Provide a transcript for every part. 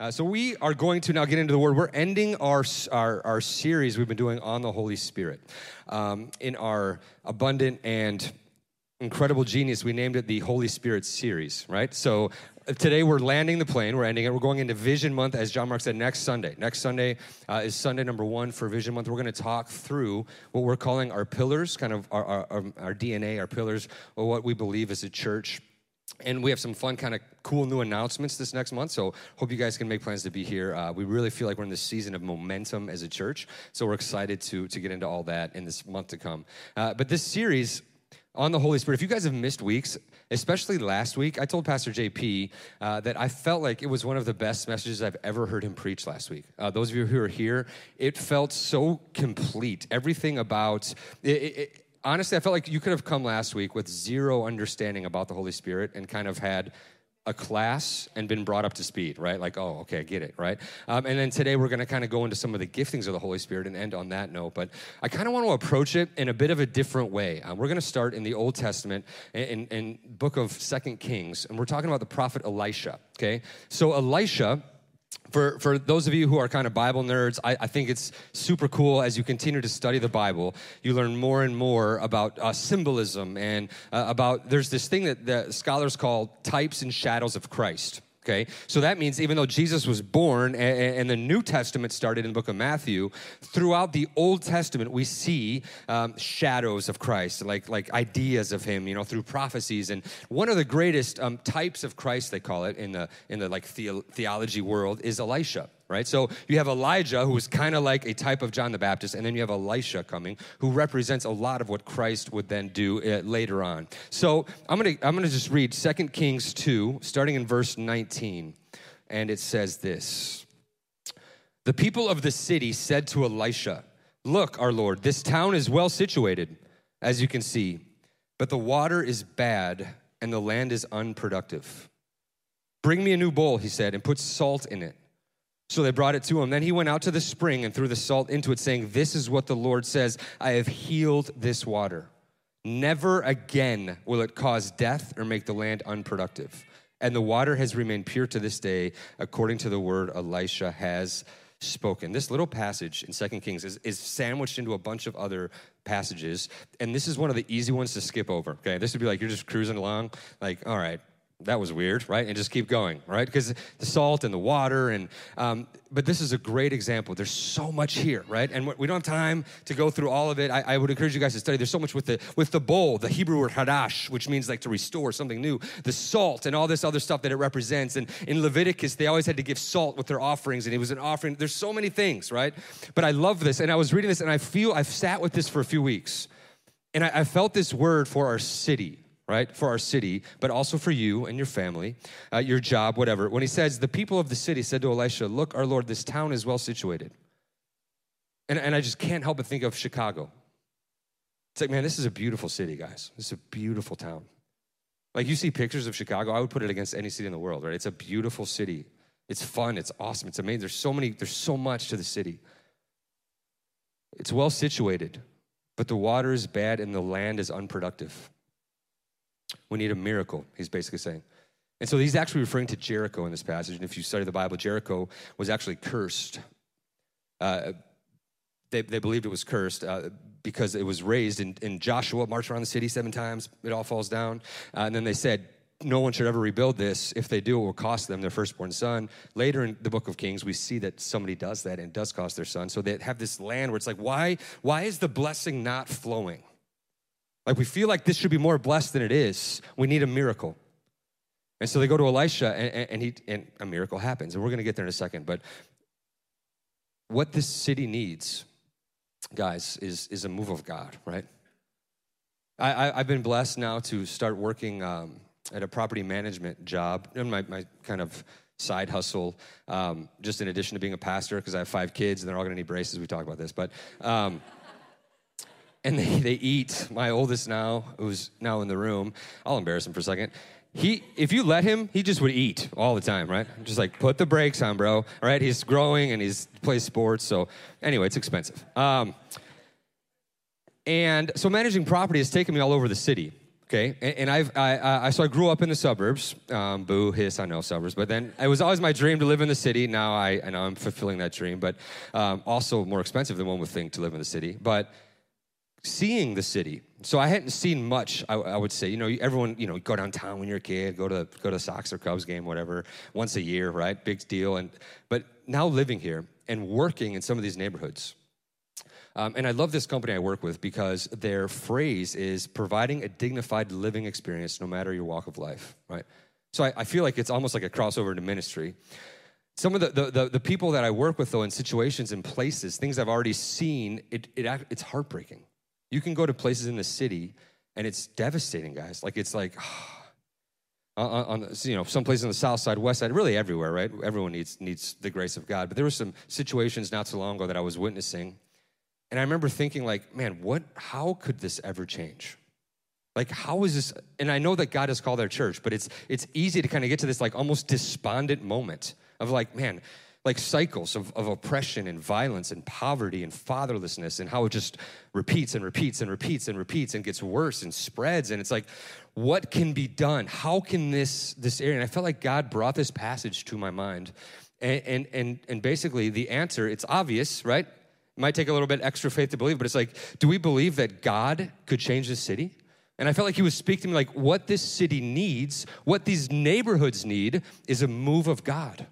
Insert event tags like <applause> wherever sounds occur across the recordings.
Uh, so we are going to now get into the word. We're ending our, our, our series we've been doing on the Holy Spirit. Um, in our abundant and incredible genius, we named it the Holy Spirit series, right? So uh, today we're landing the plane. We're ending it. We're going into Vision Month, as John Mark said, next Sunday. Next Sunday uh, is Sunday number one for Vision Month. We're going to talk through what we're calling our pillars, kind of our, our, our DNA, our pillars, or what we believe as a church and we have some fun, kind of cool new announcements this next month. So, hope you guys can make plans to be here. Uh, we really feel like we're in this season of momentum as a church. So, we're excited to, to get into all that in this month to come. Uh, but this series on the Holy Spirit, if you guys have missed weeks, especially last week, I told Pastor JP uh, that I felt like it was one of the best messages I've ever heard him preach last week. Uh, those of you who are here, it felt so complete. Everything about it, it honestly, I felt like you could have come last week with zero understanding about the Holy Spirit and kind of had a class and been brought up to speed, right? Like, oh, okay, I get it, right? Um, and then today we're going to kind of go into some of the giftings of the Holy Spirit and end on that note. But I kind of want to approach it in a bit of a different way. Um, we're going to start in the Old Testament, in, in book of Second Kings, and we're talking about the prophet Elisha. Okay, so Elisha for, for those of you who are kind of Bible nerds, I, I, think it's super cool as you continue to study the Bible. You learn more and more about uh, symbolism and uh, about, there's this thing that the scholars call types and shadows of Christ. Okay, so that means even though Jesus was born and, the New Testament started in the book of Matthew, throughout the Old Testament we see um, shadows of Christ, like like ideas of Him, you know, through prophecies. And one of the greatest um, types of Christ, they call it in the in the like the, theology world, is Elisha right? So you have Elijah, who is kind of like a type of John the Baptist, and then you have Elisha coming, who represents a lot of what Christ would then do uh, later on. So I'm gonna I'm gonna just read 2 Kings 2, starting in verse 19, and it says this: The people of the city said to Elisha, "Look, our Lord, this town is well situated, as you can see, but the water is bad and the land is unproductive." Bring me a new bowl, he said, and put salt in it. So they brought it to him. Then he went out to the spring and threw the salt into it, saying, This is what the Lord says I have healed this water. Never again will it cause death or make the land unproductive. And the water has remained pure to this day, according to the word Elisha has spoken. This little passage in Second Kings is, is sandwiched into a bunch of other passages. And this is one of the easy ones to skip over. Okay. This would be like you're just cruising along, like, all right, that was weird, right? And just keep going, right? Because the salt and the water, and um, but this is a great example. There's so much here, right? And we don't have time to go through all of it. I, I, would encourage you guys to study. There's so much with the with the bowl, the Hebrew word hadash, which means like to restore something new. The salt and all this other stuff that it represents. And in Leviticus, they always had to give salt with their offerings, and it was an offering. There's so many things, right? But I love this, and I was reading this, and I feel I've sat with this for a few weeks, and I, I felt this word for our city right, for our city, but also for you and your family, uh, your job, whatever. When he says, The people of the city said to Elisha, Look, our Lord, this town is well situated. And, and I just can't help but think of Chicago. It's like, man, this is a beautiful city, guys. This is a beautiful town. Like, you see pictures of Chicago, I would put it against any city in the world, right? It's a beautiful city. It's fun, it's awesome, it's amazing. There's so many, there's so much to the city. It's well situated, but the water is bad and the land is unproductive. We need a miracle, he's basically saying. And so he's actually referring to Jericho in this passage. And if you study the Bible, Jericho was actually cursed. Uh, they, they believed it was cursed uh, because it was razed in Joshua, marched around the city seven times, it all falls down. Uh, and then they said, no one should ever rebuild this. If they do, it will cost them their firstborn son. Later in the book of Kings, we see that somebody does that and does cost their son. So they have this land where it's like, why, why is the blessing not flowing? Like we feel like this should be more blessed than it is. We need a miracle. And so they go to Elisha, and, and he and a miracle happens. And we're going to get there in a second. But what this city needs, guys, is is a move of God, right? I, I have been blessed now to start working um, at a property management job. And my my kind of side hustle, um, just in addition to being a pastor, because I have five kids and they're all gonna need braces. We talk about this, but. Um, and they, they eat. My oldest now, who's now in the room, I'll embarrass him for a second. He, if you let him, he just would eat all the time, right? Just like put the brakes on, bro. Right? He's growing and he's plays sports, so anyway, it's expensive. Um, and so managing property has taken me all over the city. Okay, and, and I've I, I, so I grew up in the suburbs. Um, boo, hiss, I know suburbs, but then it was always my dream to live in the city. Now I, I know I'm fulfilling that dream, but um, also more expensive than one would think to live in the city. But seeing the city. So I hadn't seen much. I, I, would say, you know, everyone, you know, go downtown when you're a kid, go to go to Sox or Cubs game, whatever, once a year, right? Big deal. And but now living here and working in some of these neighborhoods, um, and I love this company I work with because their phrase is providing a dignified living experience no matter your walk of life, right? So I, I feel like it's almost like a crossover to ministry. Some of the, the, the, the, people that I work with, though, in situations and places, things I've already seen, it, it, it's heartbreaking you can go to places in the city and it's devastating, guys. Like it's like on, <sighs> uh, uh, on, you know some places on the south side, west side, really everywhere, right? Everyone needs needs the grace of God. But there were some situations not so long ago that I was witnessing, and I remember thinking, like, man, what? How could this ever change? Like, how is this? And I know that God has called our church, but it's it's easy to kind of get to this like almost despondent moment of like, man, like cycles of, of oppression and violence and poverty and fatherlessness and how it just repeats and repeats and repeats and repeats and gets worse and spreads. And it's like what can be done? How can this this area and i felt like god brought this passage to my mind. And and and, and basically the answer it's obvious right? It might take a little bit extra faith to believe but it's like do we believe that god could change this city? And I felt like he was speaking to me like, what this city needs, what these neighborhoods need, is a move of God.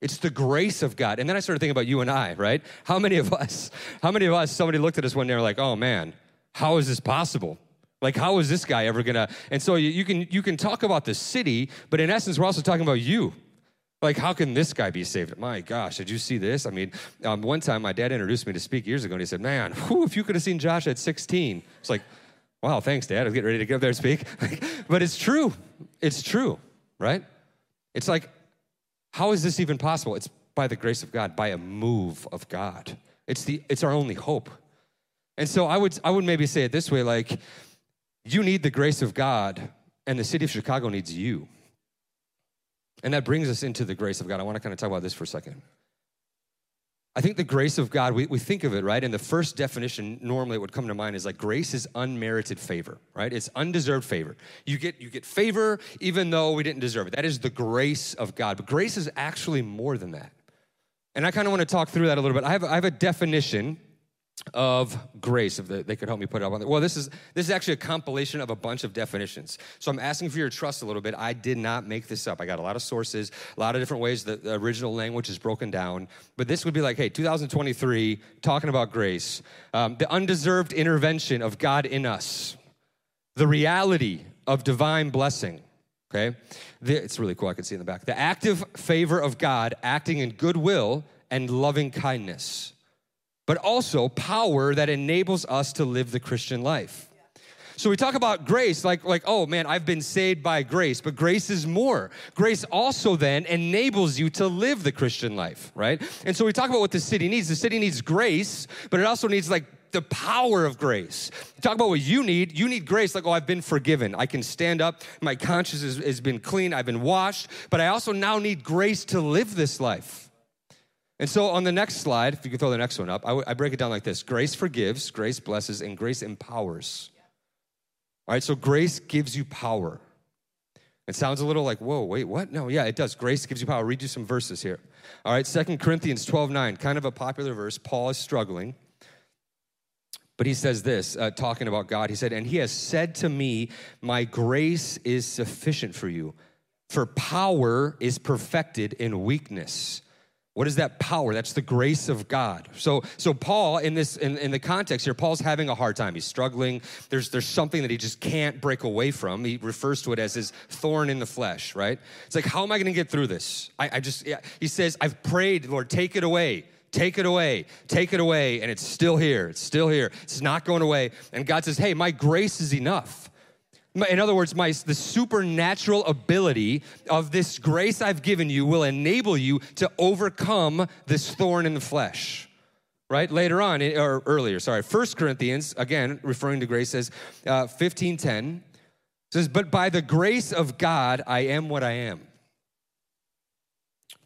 It's the grace of God. And then I started thinking about you and I, right? How many of us, how many of us, somebody looked at us one day and were like, oh man, how is this possible? Like, how is this guy ever gonna? And so you, you can you can talk about the city, but in essence, we're also talking about you. Like, how can this guy be saved? My gosh, did you see this? I mean, um, one time my dad introduced me to speak years ago, and he said, "Man, whew, if you could have seen Josh at 16, it's like, wow, thanks, Dad. I was getting ready to get up there and speak, <laughs> but it's true. It's true, right? It's like how is this even possible? It's by the grace of God, by a move of God. It's, the, it's our only hope. And so I would, I would maybe say it this way like, you need the grace of God, and the city of Chicago needs you. And that brings us into the grace of God. I want to kind of talk about this for a second. I think the grace of God, we, we think of it, right? And the first definition normally would come to mind is like grace is unmerited favor, right? It's undeserved favor. You get, you get favor even though we didn't deserve it. That is the grace of God. But grace is actually more than that. And I kind of want to talk through that a little bit. I have, I have a definition of grace if they could help me put it up on there well this is this is actually a compilation of a bunch of definitions. So i'm asking for your trust a little bit. I did not make this up. I got a lot of sources a lot of different ways that the original language is broken down. But this would be like hey 2023 talking about grace um, the undeserved intervention of god in us the reality of divine blessing okay? The, it's really cool i can see in the back. The active favor of god acting in goodwill and loving kindness but also power that enables us to live the Christian life. So we talk about grace like like oh man I've been saved by grace but grace is more. Grace also then enables you to live the Christian life, right? And so we talk about what the city needs. The city needs grace, but it also needs like the power of grace. Talk about what you need. You need grace, like, oh, I've been forgiven. I can stand up. My conscience has, has been clean. I've been washed. But I also now need grace to live this life. And so on the next slide, if you can throw the next one up, I, w- I break it down like this grace forgives, grace blesses, and grace empowers. All right, so grace gives you power. It sounds a little like, whoa, wait, what? No, yeah, it does. Grace gives you power. I'll read you some verses here. All right, Second Corinthians 12 9, kind of a popular verse. Paul is struggling. But he says this, uh, talking about God. He said, And he has said to me, My grace is sufficient for you, for power is perfected in weakness. What is that power? That's the grace of God. So, so Paul, in this, in, in the context here, Paul's having a hard time. He's struggling. There's, there's something that he just can't break away from. He refers to it as his thorn in the flesh, right? It's like, how am I going to get through this? I, I just, yeah. he says, I've prayed, Lord, take it away. Take it away, take it away, and it's still here. It's still here. It's not going away. And God says, Hey, my grace is enough. In other words, my, the supernatural ability of this grace I've given you will enable you to overcome this thorn in the flesh. Right? Later on, or earlier, sorry, First Corinthians, again, referring to grace, says uh, 1510, says, But by the grace of God, I am what I am.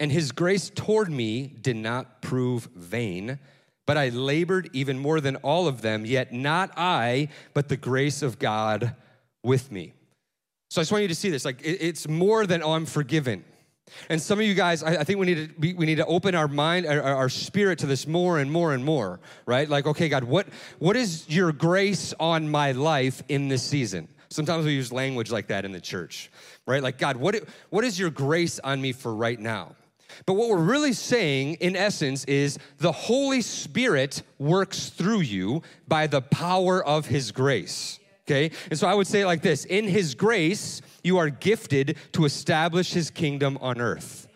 And his grace toward me did not prove vain, but I labored even more than all of them, yet not I, but the grace of God with me. So I just want you to see this. Like, it's more than, oh, I'm forgiven. And some of you guys, I, think we need to we, we need to open our mind, our, our, spirit to this more and more and more, right? Like, okay, God, what what is your grace on my life in this season? Sometimes we use language like that in the church, right? Like, God, what what is your grace on me for right now? But what we're really saying, in essence, is the Holy Spirit works through you by the power of His grace. Okay? And so I would say like this In His grace, you are gifted to establish His kingdom on earth.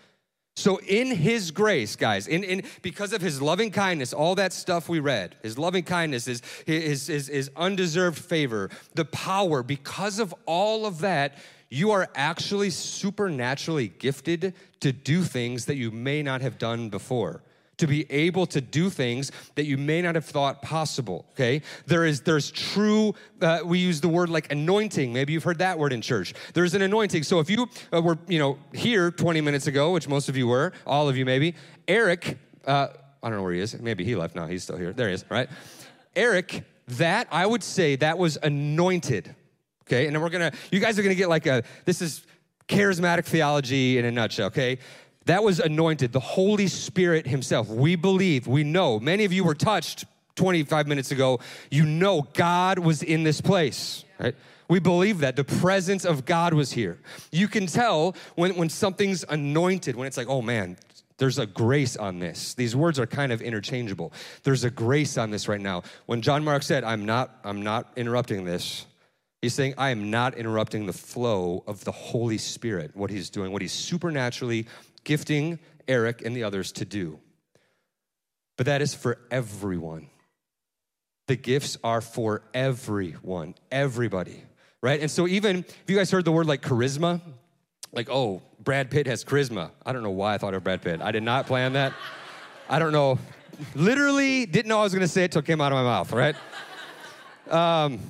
So, in His grace, guys, in, in, because of His loving kindness, all that stuff we read, His loving kindness, His, his, his, his undeserved favor, the power, because of all of that, you are actually supernaturally gifted to do things that you may not have done before to be able to do things that you may not have thought possible okay? There is there's true uh, we use the word like anointing. Maybe you've heard that word in church. There's an anointing. So if you uh, were you know here 20 minutes ago which most of you were all of you maybe eric uh, i don't know where he is. Maybe he left. Now he's still here. There he is right? Eric that i would say that was anointed okay? And then we're gonna, you guys are gonna get like a, this is charismatic theology in a nutshell, okay? That was anointed, the Holy Spirit Himself. We believe, we know. Many of you were touched 25 minutes ago. You know God was in this place, right? We believe that the presence of God was here. You can tell when, when something's anointed, when it's like, oh man, there's a grace on this. These words are kind of interchangeable. There's a grace on this right now. When John Mark said, I'm not, I'm not interrupting this, He's saying, I am not interrupting the flow of the Holy Spirit, what he's doing, what he's supernaturally gifting Eric and the others to do. But that is for everyone. The gifts are for everyone, everybody, right? And so, even if you guys heard the word like charisma, like, oh, Brad Pitt has charisma. I don't know why I thought of Brad Pitt. I did not plan that. I don't know. Literally didn't know I was gonna say it till it came out of my mouth, right? Um,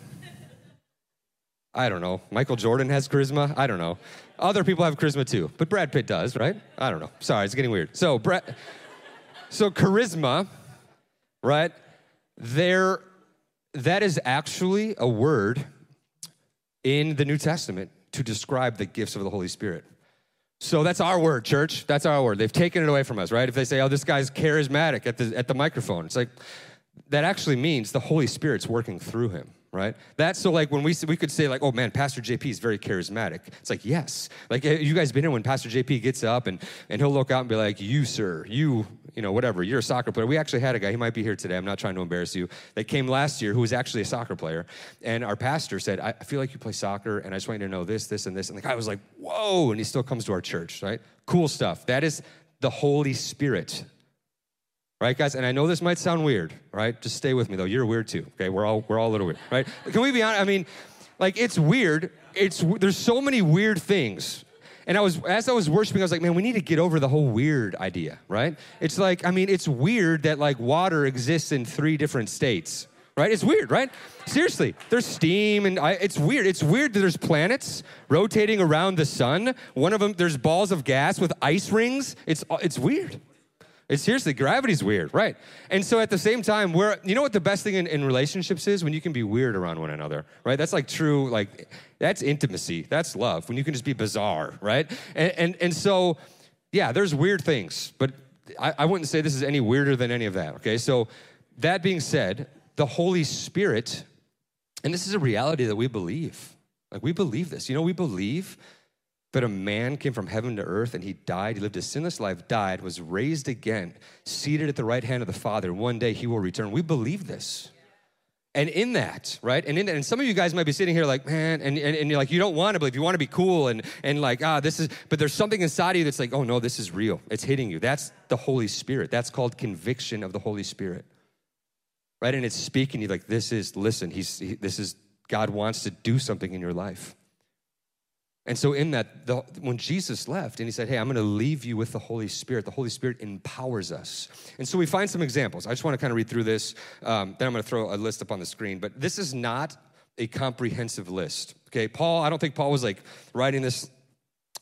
I don't know. Michael Jordan has charisma. I don't know. Other people have charisma too, but Brad Pitt does, right? I don't know. Sorry, it's getting weird. So, Brad, so charisma, right? There, that is actually a word in the New Testament to describe the gifts of the Holy Spirit. So that's our word, church. That's our word. They've taken it away from us, right? If they say, "Oh, this guy's charismatic at the at the microphone," it's like that actually means the Holy Spirit's working through him right? That's so like when we we could say like, oh man, Pastor JP is very charismatic. It's like yes, like eh, you guys been here when Pastor JP gets up and and he'll look out and be like, you sir, you you know whatever, you're a soccer player. We actually had a guy, he might be here today. I'm not trying to embarrass you. That came last year who was actually a soccer player, and our pastor said, I, I feel like you play soccer, and I just want you to know this, this, and this. And the guy was like, whoa, and he still comes to our church, right? Cool stuff. That is the Holy Spirit Right, guys? And I know this might sound weird, right? Just stay with me though. You're weird too. Okay, we're all we're all a little weird, right? Can we be honest? I mean, like it's weird. It's there's so many weird things. And I was as I was worshiping, I was like, man, we need to get over the whole weird idea, right? It's like, I mean, it's weird that like water exists in three different states, right? It's weird, right? Seriously, there's steam and I, it's weird. It's weird that there's planets rotating around the sun. One of them, there's balls of gas with ice rings. It's it's weird. It's seriously, gravity's weird, right? And so at the same time, we're, you know what the best thing in, in, relationships is? When you can be weird around one another, right? That's like true, like, that's intimacy. That's love. When you can just be bizarre, right? And, and, and so, yeah, there's weird things, but I, I wouldn't say this is any weirder than any of that, okay? So, that being said, the Holy Spirit, and this is a reality that we believe. Like, we believe this. You know, we believe that a man came from heaven to earth and he died. He lived a sinless life, died, was raised again, seated at the right hand of the Father. One day he will return. We believe this. And in that, right? And in that, and some of you guys might be sitting here like, man, and, and, and you're like, you don't want to believe, you want to be cool and and like, ah, this is, but there's something inside of you that's like, oh no, this is real. It's hitting you. That's the Holy Spirit. That's called conviction of the Holy Spirit. Right? And it's speaking to you like, this is, listen, he's he, this is God wants to do something in your life. And so, in that, the, when Jesus left and he said, Hey, I'm to leave you with the Holy Spirit, the Holy Spirit empowers us. And so, we find some examples. I just want to kind of read through this. Um, then I'm to throw a list up on the screen. But this is not a comprehensive list. Okay, Paul, I don't think Paul was like writing this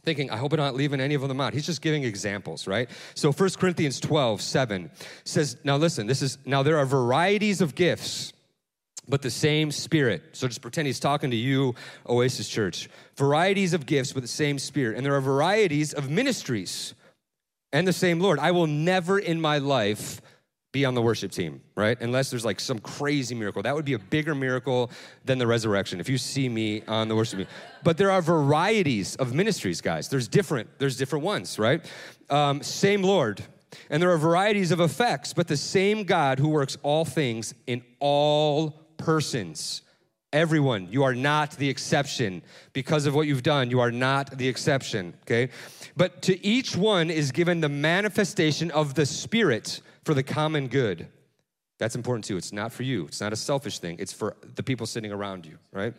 thinking, I hope I'm not leaving any of them out. He's just giving examples, right? So 1 Corinthians 12, 7 says, Now listen, this is, now there are varieties of gifts but the same Spirit. So just pretend he's talking to you, Oasis Church. Varieties of gifts, but the same Spirit. And there are varieties of ministries and the same Lord. I will never in my life be on the worship team, right? Unless there's like some crazy miracle. That would be a bigger miracle than the resurrection if you see me on the worship team. But there are varieties of ministries, guys. There's different, there's different ones, right? Um, same Lord. And there are varieties of effects, but the same God who works all things in all persons. Everyone, you are not the exception. Because of what you've done, you are not the exception, okay? But to each one is given the manifestation of the Spirit for the common good. That's important too. It's not for you, it's not a selfish thing, it's for the people sitting around you, right?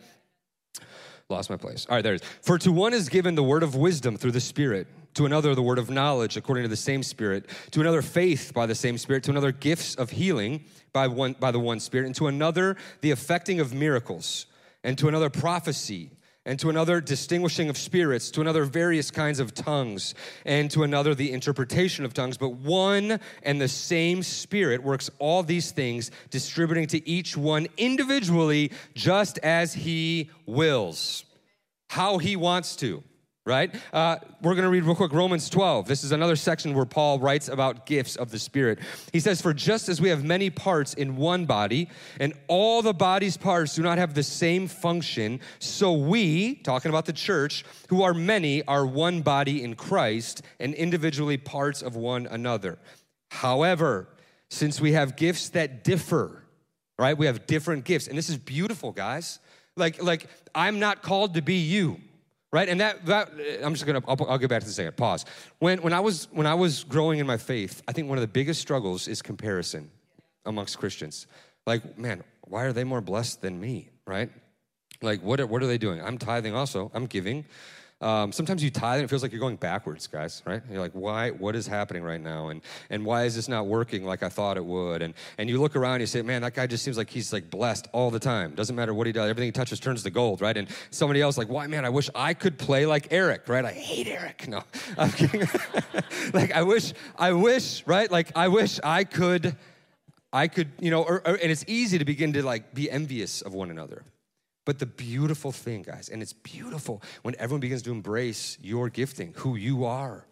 Lost my place. All right, there it is. For to one is given the word of wisdom through the Spirit, to another the word of knowledge according to the same Spirit, to another faith by the same Spirit, to another gifts of healing by, one, by the one Spirit, and to another the effecting of miracles, and to another prophecy, and to another distinguishing of spirits, to another various kinds of tongues, and to another the interpretation of tongues. But one and the same Spirit works all these things, distributing to each one individually just as He wills, how He wants to right? Uh, we're going to read real quick Romans 12. This is another section where Paul writes about gifts of the Spirit. He says, For just as we have many parts in one body, and all the body's parts do not have the same function, so we, talking about the church, who are many, are one body in Christ and individually parts of one another. However, since we have gifts that differ, right? We have different gifts. And this is beautiful, guys. Like, like I'm not called to be you right? And that, that i'm just gonna I'll, I'll get back to the second. Pause. When, when i was when i was growing in my faith i think one of the biggest struggles is comparison amongst christians. Like man why are they more blessed than me? Right? Like what are, what are they doing? I'm tithing also. I'm giving um, sometimes you tithe and it feels like you're going backwards, guys, right? You're like, why, what is happening right now? And, and why is this not working like I thought it would? And, and you look around and you say, man, that guy just seems like he's like blessed all the time. Doesn't matter what he does. Everything he touches turns to gold, right? And somebody else like, why, man, I wish I could play like Eric, right? I hate Eric. No, <laughs> I'm kidding. <laughs> like, I wish, I wish, right? Like, I wish I could, I could, you know, or, or, and it's easy to begin to like be envious of one another. But the beautiful thing, guys, and it's beautiful when everyone begins to embrace your gifting, who you are,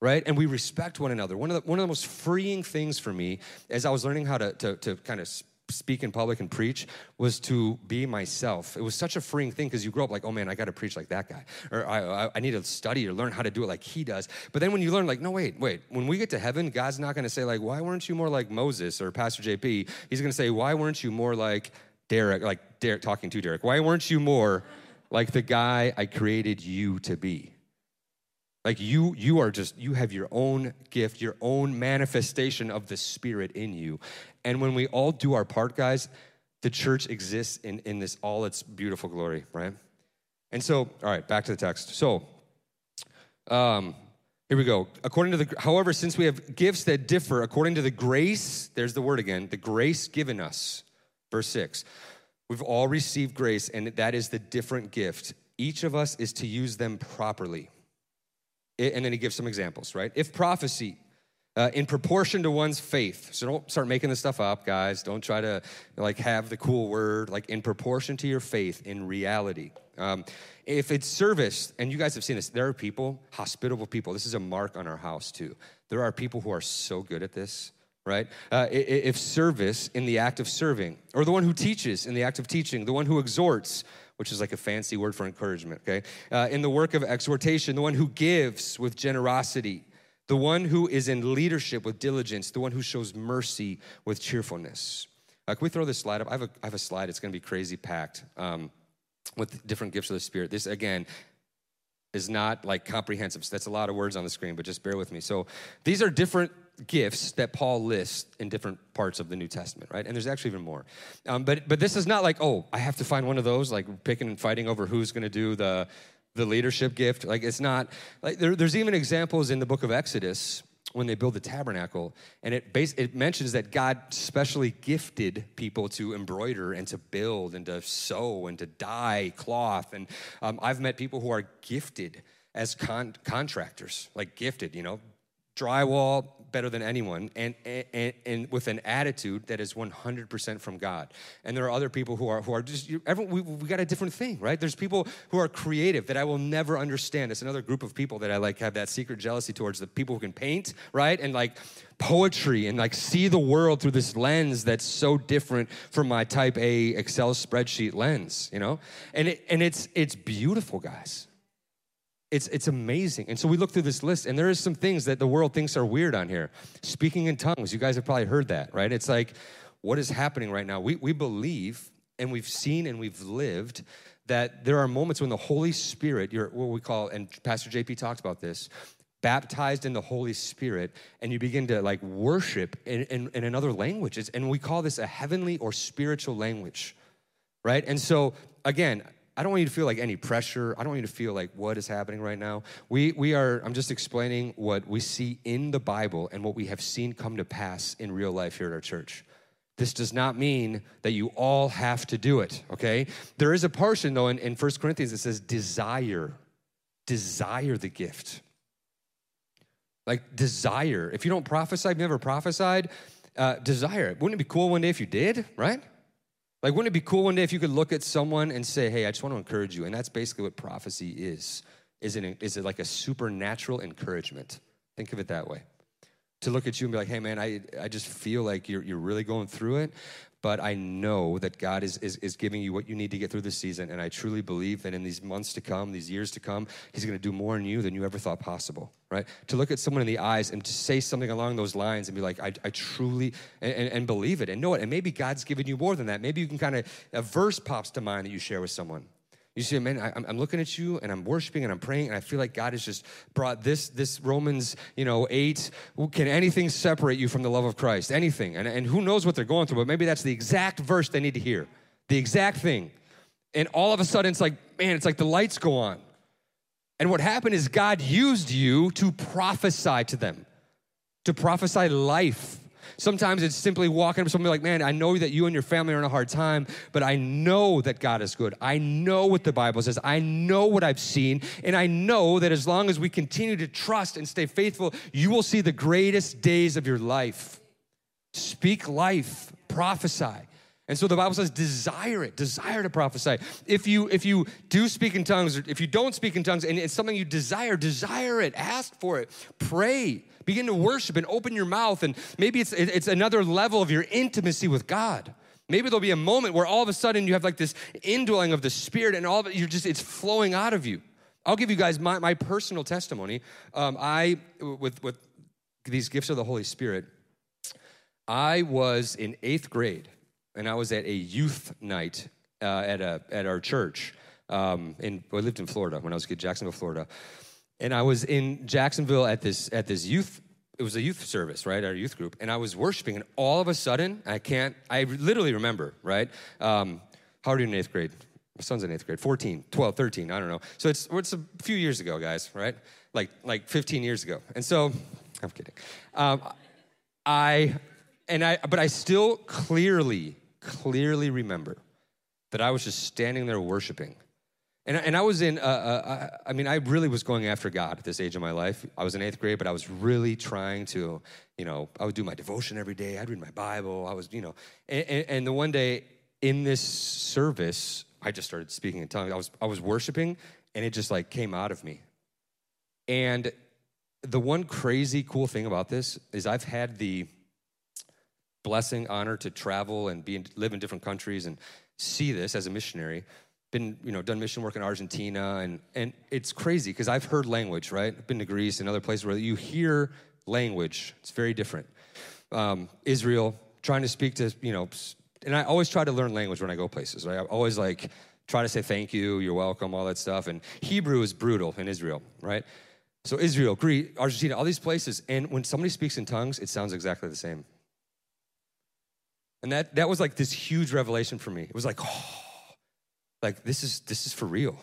right? And we respect one another. One of the, one of the most freeing things for me as I was learning how to, to, to kind of speak in public and preach was to be myself. It was such a freeing thing because you grow up like, oh man, I got to preach like that guy, or I, I, need to study or learn how to do it like he does. But then when you learn, like, no, wait, wait, when we get to heaven, God's not going to say like, why weren't you more like Moses or Pastor JP? He's going to say, why weren't you more like Derek, like Derek talking to Derek, why weren't you more like the guy I created you to be? Like you, you are just, you have your own gift, your own manifestation of the Spirit in you. And when we all do our part, guys, the church exists in, in this all its beautiful glory, right? And so, all right, back to the text. So, um, here we go. According to the, however, since we have gifts that differ according to the grace, there's the word again, the grace given us. Verse 6 We've all received grace, and that is the different gift. Each of us is to use them properly. And then he gives some examples, right? If prophecy, uh, in proportion to one's faith. So don't start making this stuff up, guys. Don't try to like have the cool word, like in proportion to your faith in reality. Um, if it's service, and you guys have seen this, there are people, hospitable people. This is a mark on our house too. There are people who are so good at this right? Uh, if service in the act of serving, or the one who teaches in the act of teaching, the one who exhorts, which is like a fancy word for encouragement, okay? Uh, in the work of exhortation, the one who gives with generosity, the one who is in leadership with diligence, the one who shows mercy with cheerfulness. Uh, can we throw this slide up? I have a, I have a slide, it's gonna be crazy packed um, with different gifts of the Spirit. This, again, is not like comprehensive. So That's a lot of words on the screen, but just bear with me. So these are different gifts that Paul lists in different parts of the New Testament, right? And there's actually even more. Um, but but this is not like oh I have to find one of those like picking and fighting over who's going to do the the leadership gift. Like it's not like there, there's even examples in the book of Exodus when they build the tabernacle, and it base, it mentions that God specially gifted people to embroider and to build and to sew and to dye cloth. And um, I've met people who are gifted as con- contractors, like gifted, you know, drywall better than anyone and, and, and with an attitude that is 100% from god. And there are other people who are who are just everyone, we, we got a different thing right? There's people who are creative that i will never understand. It's another group of people that i like have that secret jealousy towards the people who can paint right? And like poetry and like see the world through this lens that's so different from my type a excel spreadsheet lens you know? And it, and it's it's beautiful guys it's, it's amazing. And so we look through this list, and there is some things that the world thinks are weird on here. Speaking in tongues, you guys have probably heard that, right? It's like, what is happening right now? We, we believe, and we've seen, and we've lived that there are moments when the Holy Spirit, you're what we call, and Pastor JP talked about this, baptized in the Holy Spirit, and you begin to like worship in, in, in another language. and we call this a heavenly or spiritual language, right? And so, again, I don't want you to feel like any pressure. I don't want you to feel like what is happening right now. We, we are, I'm just explaining what we see in the Bible and what we have seen come to pass in real life here at our church. This does not mean that you all have to do it, okay? There is a portion, though, in, in 1 Corinthians that says desire, desire the gift. Like desire. If you don't prophesy, you've never prophesied, uh, desire it. Wouldn't it be cool one day if you did, right? Like, wouldn't it be cool one day if you could look at someone and say, hey, I just want to encourage you? And that's basically what prophecy is. Is it, is it like a supernatural encouragement? Think of it that way. To look at you and be like, hey, man, I, I just feel like you're, you're really going through it but I know that God is, is, is, giving you what you need to get through this season. And I truly believe that in these months to come, these years to come, He's going to do more in you than you ever thought possible, right? To look at someone in the eyes and to say something along those lines and be like, I, I truly, and, and, believe it and know it. And maybe God's given you more than that. Maybe you can kind of, a verse pops to mind that you share with someone. You see, man, I, am looking at you and I'm worshiping and I'm praying and I feel like God has just brought this, this Romans, you know, eight. Can anything separate you from the love of Christ? Anything. And, and who knows what they're going through, but maybe that's the exact verse they need to hear. The exact thing. And all of a sudden it's like, man, it's like the lights go on. And what happened is God used you to prophesy to them, to prophesy life Sometimes it's simply walking up to somebody like, man, I know that you and your family are in a hard time, but I know that God is good. I know what the Bible says. I know what I've seen. And I know that as long as we continue to trust and stay faithful, you will see the greatest days of your life. Speak life, prophesy. And so the Bible says, desire it, desire to prophesy. If you if you do speak in tongues, or if you don't speak in tongues, and it's something you desire, desire it, ask for it, pray, begin to worship, and open your mouth. And maybe it's it's another level of your intimacy with God. Maybe there'll be a moment where all of a sudden you have like this indwelling of the Spirit, and all of it, you're just it's flowing out of you. I'll give you guys my, my personal testimony. Um, I with with these gifts of the Holy Spirit, I was in eighth grade and I was at a youth night uh, at, a, at our church. Um, in, I lived in Florida when I was a kid, Jacksonville, Florida. And I was in Jacksonville at this, at this youth, it was a youth service, right, our youth group. And I was worshiping, and all of a sudden, I can't, I literally remember, right? Um, how are you in eighth grade? My son's in eighth grade, 14, 12, 13, I don't know. So it's, it's a few years ago, guys, right? Like, like 15 years ago. And so, I'm kidding. Um, I, and I, but I still clearly clearly remember that I was just standing there worshiping. And, and I was in, uh, uh, I mean, I really was going after God at this age of my life. I was in eighth grade, but I was really trying to, you know, I would do my devotion every day. I'd read my Bible. I was, you know, and, and, and the one day in this service, I just started speaking in tongues. I was, I was worshiping and it just like came out of me. And the one crazy cool thing about this is I've had the, blessing, honor to travel and be in, live in different countries and see this as a missionary. Been, you know, done mission work in Argentina, and and it's crazy because I've heard language, right? I've been to Greece and other places where you hear language. It's very different. Um, Israel, trying to speak to, you know, and I always try to learn language when I go places, right? I always like try to say thank you, you're welcome, all that stuff. And Hebrew is brutal in Israel, right? So Israel, Greece, Argentina, all these places. And when somebody speaks in tongues, it sounds exactly the same. And that, that was like this huge revelation for me. It was like, oh, like this is this is for real.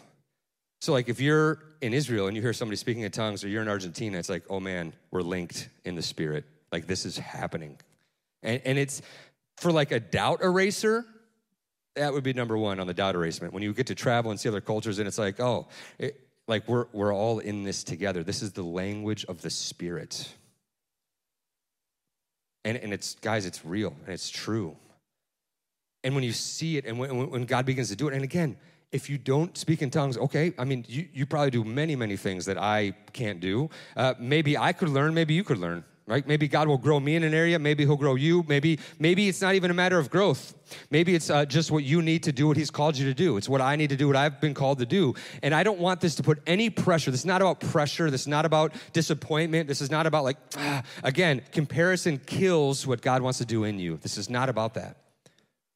So like if you're in Israel and you hear somebody speaking in tongues or you're in Argentina, it's like, oh man, we're linked in the spirit. Like this is happening. And, and it's for like a doubt eraser, that would be number one on the doubt erasement. When you get to travel and see other cultures, and it's like, oh, it, like we're, we're all in this together. This is the language of the Spirit. And, and it's, guys, it's real and it's true. And when you see it and when, when God begins to do it, and again, if you don't speak in tongues, okay, I mean, you, you probably do many, many things that I can't do. Uh, maybe I could learn, maybe you could learn right? Maybe god will grow me in an area maybe he'll grow you maybe maybe it's not even a matter of growth. Maybe it's uh, just what you need to do what he's called you to do. It's what i need to do what i've been called to do. And i don't want this to put any pressure. This is not about pressure. This is not about disappointment. This is not about like ah. <sighs> again comparison kills what god wants to do in you. This is not about that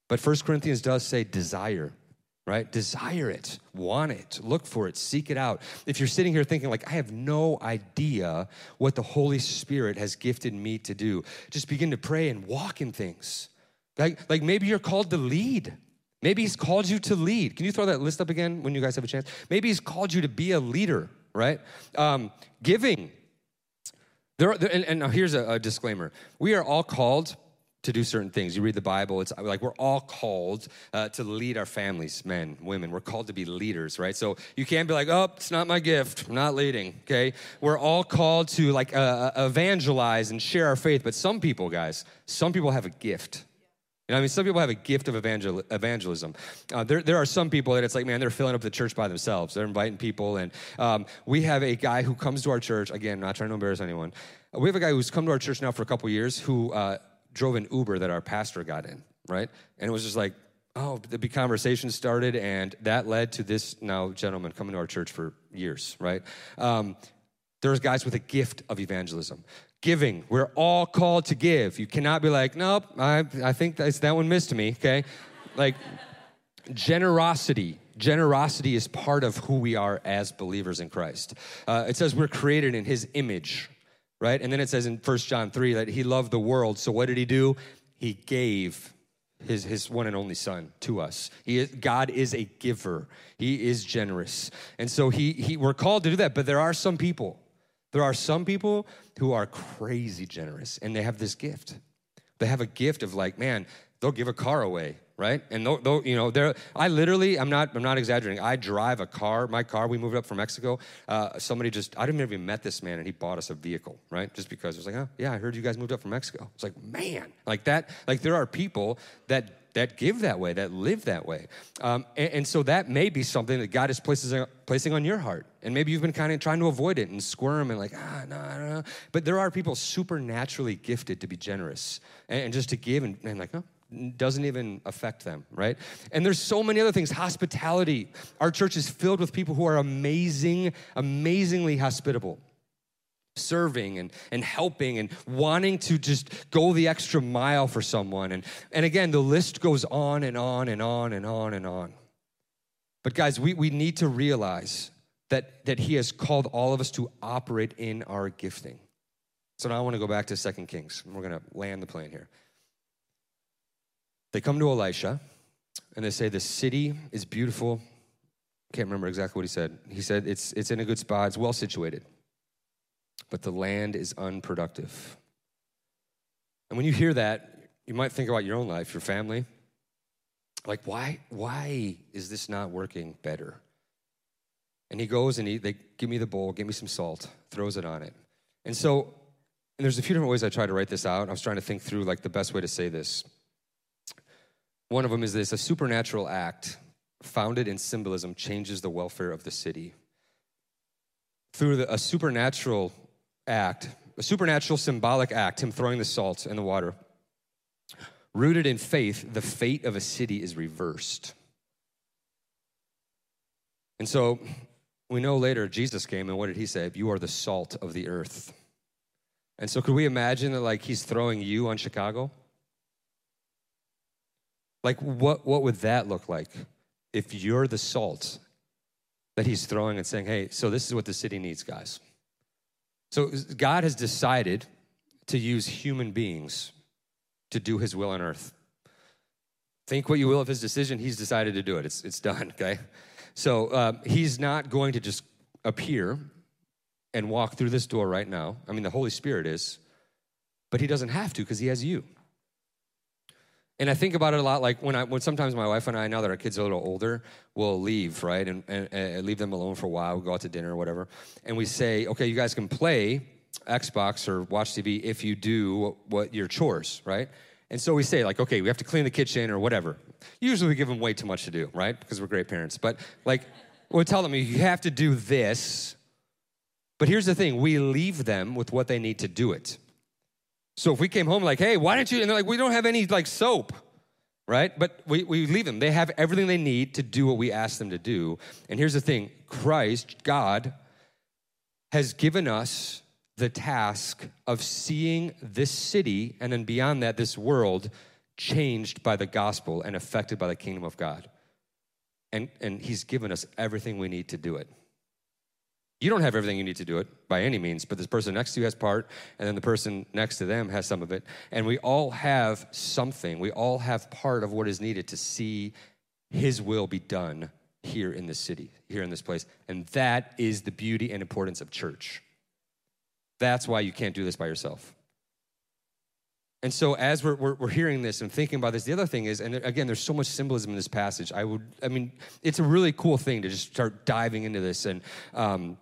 but First corinthians does say desire right? Desire it, want it, look for it, seek it out. If you're sitting here thinking, like, I have no idea what the Holy Spirit has gifted me to do, just begin to pray and walk in things. Like, like maybe you're called to lead. Maybe He's called you to lead. Can you throw that list up again when you guys have a chance? Maybe He's called you to be a leader, right? Um, giving. There, are, and, and here's a, a disclaimer we are all called to do certain things. You read the Bible, it's like we're all called uh, to lead our families, men, women. We're called to be leaders, right? So you can't be like, oh, it's not my gift. I'm not leading, okay? We're all called to like uh, uh, evangelize and share our faith. But some people, guys, some people have a gift. You know, I mean, some people have a gift of evangel- evangelism. Uh, there, there are some people that it's like, man, they're filling up the church by themselves. They're inviting people. And um, we have a guy who comes to our church, again, not trying to embarrass anyone. We have a guy who's come to our church now for a couple years who uh, drove an Uber that our pastor got in, right? And it was just like, oh, the conversation started, and that led to this now gentleman coming to our church for years, right? Um, there's guys with a gift of evangelism. Giving, we're all called to give. You cannot be like, nope, I, I think that's, that one missed me, okay? Like, generosity. Generosity is part of who we are as believers in Christ. Uh, it says we're created in his image, right? And then it says in First John 3 that he loved the world. So what did he do? He gave his, his one and only son to us. He is, God is a giver. He is generous. And so he, he, we're called to do that, but there are some people, there are some people who are crazy generous and they have this gift. They have a gift of like, man, they'll give a car away right? And they'll, they'll, you know, there. I literally, I'm not, I'm not exaggerating. I drive a car. My car. We moved up from Mexico. Uh, somebody just, I didn't even met this man, and he bought us a vehicle, right? Just because it was like, oh yeah, I heard you guys moved up from Mexico. It's like, man, like that. Like there are people that that give that way, that live that way. Um, and, and, so that may be something that God is placing, placing on your heart. And maybe you've been kind of trying to avoid it and squirm and like, ah, no, I don't know. But there are people supernaturally gifted to be generous and, and just to give and, and like, oh, doesn't even affect them, right? And there's so many other things. Hospitality. Our church is filled with people who are amazing, amazingly hospitable. Serving and, and helping and wanting to just go the extra mile for someone. And, and again, the list goes on and on and on and on and on. But guys, we, we need to realize that, that He has called all of us to operate in our gifting. So now I want to go back to Second Kings. We're going to land the plane here. They come to Elisha and they say, The city is beautiful. Can't remember exactly what he said. He said, It's, it's in a good spot, it's well situated, but the land is unproductive. And when you hear that, you might think about your own life, your family. Like, why, why is this not working better? And he goes and he, they give me the bowl, give me some salt, throws it on it. And so, and there's a few different ways I try to write this out. I was trying to think through like the best way to say this. One of them is this a supernatural act founded in symbolism changes the welfare of the city. Through the, a supernatural act, a supernatural symbolic act, him throwing the salt in the water, rooted in faith, the fate of a city is reversed. And so we know later Jesus came, and what did he say? You are the salt of the earth. And so could we imagine that like he's throwing you on Chicago? Like, what, what would that look like? if you're the salt that he's throwing and saying, hey, so this is what the city needs, guys. So God has decided to use human beings to do his will on earth. Think what you will of his decision, he's decided to do it. It's, it's done, okay? So uh, he's not going to just appear and walk through this door right now. I mean, the Holy Spirit is, but he doesn't have to because he has you. And I think about it a lot like when I, when sometimes my wife and I, now that our kids are a little older, will leave, right? And, and, and leave them alone for a while, we'll go out to dinner or whatever. And we say, okay, you guys can play Xbox or watch TV if you do what, what your chores, right? And so we say, like, okay, we have to clean the kitchen or whatever. Usually we give them way too much to do, right? Because we're great parents. But like, we'll tell them, you have to do this. But here's the thing we leave them with what they need to do it. So if we came home like, hey, why don't you? And they're like, we don't have any like soap, right? But we, we leave them. They have everything they need to do what we ask them to do. And here's the thing Christ, God, has given us the task of seeing this city and then beyond that, this world changed by the gospel and affected by the kingdom of God. And, and He's given us everything we need to do it. You don't have everything you need to do it by any means, but this person next to you has part, and then the person next to them has some of it. And we all have something. We all have part of what is needed to see His will be done here in this city, here in this place. And that is the beauty and importance of church. That's why you can't do this by yourself. And so, as we're, we're, we're, hearing this and thinking about this, the other thing is, and again, there's so much symbolism in this passage. I would, I mean, it's a really cool thing to just start diving into this. And um,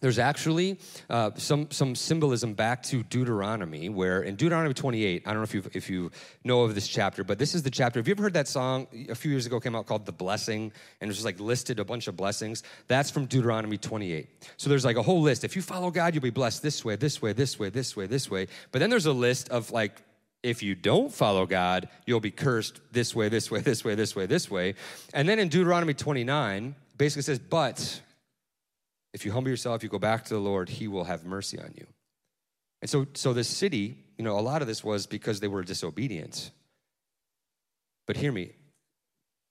there's actually uh, some, some symbolism back to Deuteronomy, where in Deuteronomy 28, I don't know if you if you know of this chapter, but this is the chapter. Have you ever heard that song a few years ago came out called "The Blessing"? And it was just like listed a bunch of blessings. That's from Deuteronomy 28. So there's like a whole list. If you follow God, you'll be blessed this way, this way, this way, this way, this way. But then there's a list of like if you don't follow God, you'll be cursed this way, this way, this way, this way, this way. And then in Deuteronomy 29, basically says, but if you humble yourself, you go back to the Lord, He will have mercy on you. And so, so this city, you know, a lot of this was because they were disobedient. But hear me,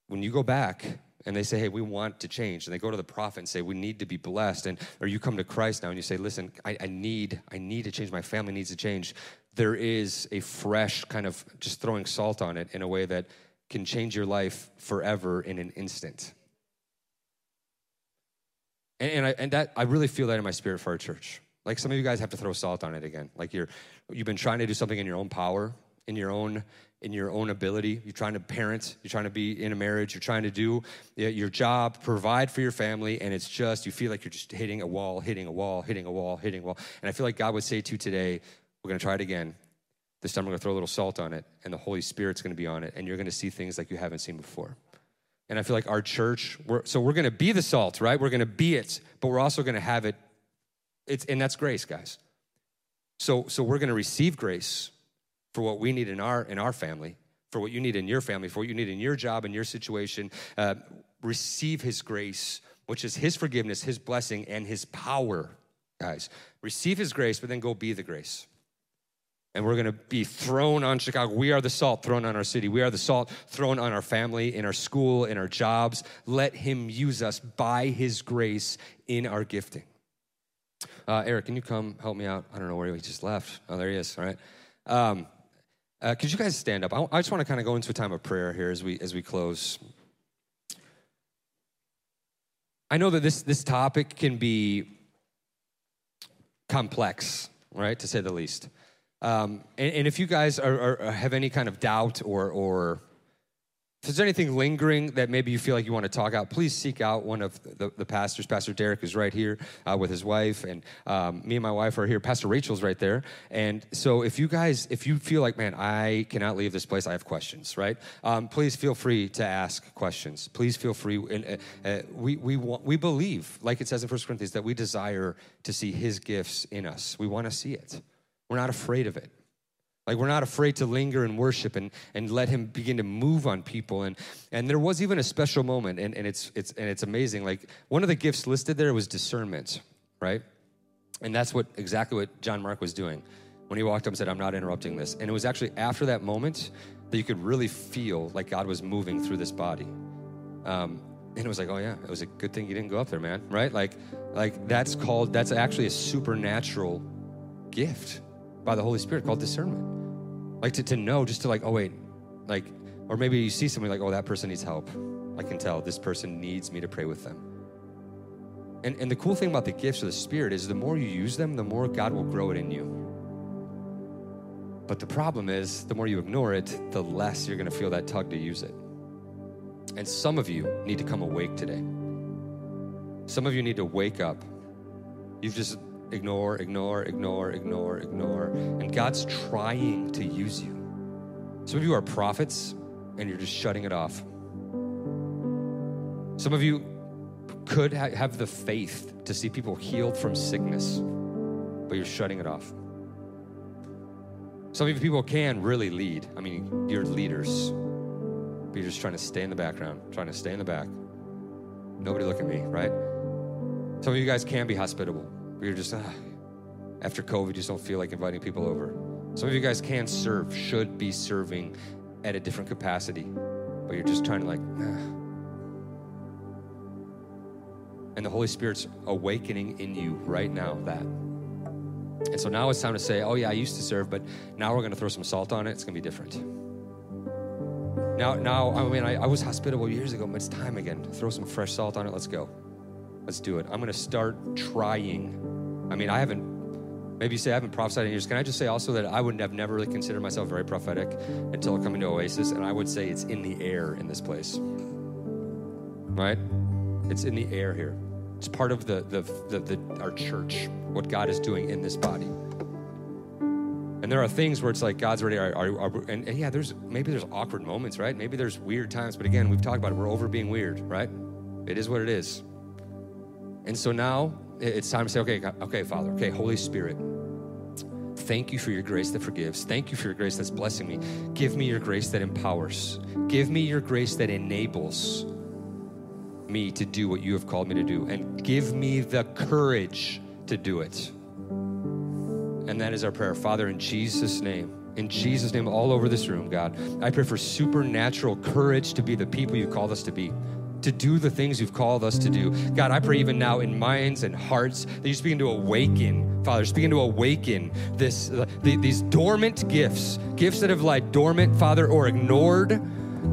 when you go back and they say, hey, we want to change, and they go to the prophet and say, we need to be blessed, and or you come to Christ now and you say, listen, I, I need, I need to change, my family needs to change. There is a fresh kind of just throwing salt on it in a way that can change your life forever in an instant. And, and, I, and that I really feel that in my spirit for our church. Like some of you guys have to throw salt on it again. Like you're you've been trying to do something in your own power, in your own in your own ability. You're trying to parent, you're trying to be in a marriage, you're trying to do your job, provide for your family, and it's just you feel like you're just hitting a wall, hitting a wall, hitting a wall, hitting a wall. And I feel like God would say to you today, we're going to try it again. This time we're going to throw a little salt on it, and the Holy Spirit's going to be on it, and you're going to see things like you haven't seen before. And I feel like our church, we're, so we're going to be the salt, right? We're going to be it, but we're also going to have it. It's, and that's grace, guys. So, so we're going to receive grace for what we need in our, in our family, for what you need in your family, for what you need in your job, in your situation. Uh, receive his grace, which is his forgiveness, his blessing, and his power, guys. Receive his grace, but then go be the grace and we're going to be thrown on Chicago. We are the salt thrown on our city. We are the salt thrown on our family, in our school, in our jobs. Let Him use us by His grace in our gifting. Uh, Eric, can you come help me out? I don't know where he just left. Oh, there he is. All right. Um, uh, could you guys stand up? I, I just want to kind of go into a time of prayer here as we as we close. I know that this this topic can be complex, right, to say the least. Um, and, and, if you guys are, are, have any kind of doubt or, or if there's anything lingering that maybe you feel like you want to talk out, please seek out one of the, the pastors. Pastor Derek is right here uh, with his wife, and um, me and my wife are here. Pastor Rachel's right there. And so, if you guys, if you feel like, man, I cannot leave this place, I have questions, right? Um, please feel free to ask questions. Please feel free. And uh, uh, we we want, we believe, like it says in First Corinthians, that we desire to see His gifts in us. We want to see it. We're not afraid of it. Like we're not afraid to linger and worship and, and let him begin to move on people. And and there was even a special moment, and, and it's it's and it's amazing. Like one of the gifts listed there was discernment, right? And that's what exactly what John Mark was doing when he walked up and said, I'm not interrupting this. And it was actually after that moment that you could really feel like God was moving through this body. Um, And it was like, oh yeah, it was a good thing you didn't go up there, man. Right? Like, like that's called that's actually a supernatural gift by the Holy Spirit called discernment. Like to, to know, just to like, oh wait, like, or maybe you see somebody like, oh, that person needs help. I can tell this person needs me to pray with them. And, and the cool thing about the gifts of the Spirit is the more you use them, the more God will grow it in you. But the problem is, the more you ignore it, the less you're gonna feel that tug to use it. And some of you need to come awake today. Some of you need to wake up. You've just ignore, ignore, ignore, ignore, ignore. And God's trying to use you. Some of you are prophets and you're just shutting it off. Some of you could ha- have the faith to see people healed from sickness, but you're shutting it off. Some of you people can really lead. I mean, you're leaders, but you're just trying to stay in the background, trying to stay in the back. Nobody look at me, right? Some of you guys can be hospitable, but you're just, ah, after COVID, you just don't feel like inviting people over. Some of you guys can serve, should be serving at a different capacity, but you're just trying to like, ah. And the Holy Spirit's awakening in you right now that. And so now it's time to say, oh yeah, I used to serve, but now we're gonna throw some salt on it. It's gonna be different. Now, now, I mean, I, I was hospitable years ago, but it's time again. Throw some fresh salt on it. Let's go. Let's do it. I'm gonna start trying. I mean, I haven't Maybe you say I haven't prophesied in years. Can I just say also that I would have never really considered myself very prophetic until coming to Oasis, and I would say it's in the air in this place. Right? It's in the air here. It's part of the, the, the, the our church, what God is doing in this body. And there are things where it's like God's ready. Are, are, are, and, and yeah, there's maybe there's awkward moments, right? Maybe there's weird times, but again, we've talked about it. We're over being weird, right? It is what it is. And so now it's time to say, okay, okay, Father, okay, Holy Spirit, thank you for your grace that forgives. Thank you for your grace that's blessing me. Give me your grace that empowers. Give me your grace that enables me to do what you have called me to do. And give me the courage to do it. And that is our prayer. Father, in Jesus' name, in Jesus' name, all over this room, God, I pray for supernatural courage to be the people you called us to be to do the things you've called us to do. God, I pray even now in minds and hearts that you just begin to awaken, Father, just begin to awaken this, uh, the, these dormant gifts, gifts that have lied dormant, Father, or ignored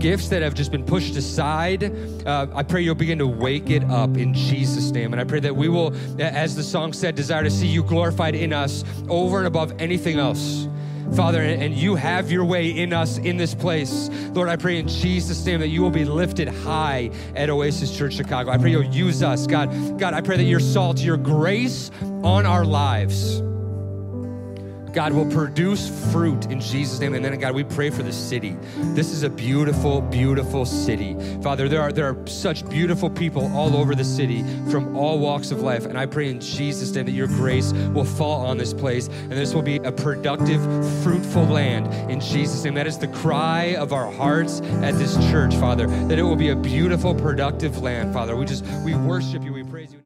gifts that have just been pushed aside. Uh, I pray you'll begin to wake it up in Jesus' name. And I pray that we will, as the song said, desire to see you glorified in us over and above anything else. Father, and you have your way in us in this place. Lord, I pray in Jesus' name that you will be lifted high at Oasis Church Chicago. I pray you'll use us, God. God, I pray that your salt, your grace on our lives God will produce fruit in Jesus' name. And then, God, we pray for the city. This is a beautiful, beautiful city. Father, there are, there are such beautiful people all over the city from all walks of life. And I pray in Jesus' name that your grace will fall on this place and this will be a productive, fruitful land in Jesus' name. That is the cry of our hearts at this church, Father, that it will be a beautiful, productive land, Father. We just, we worship you, we praise you.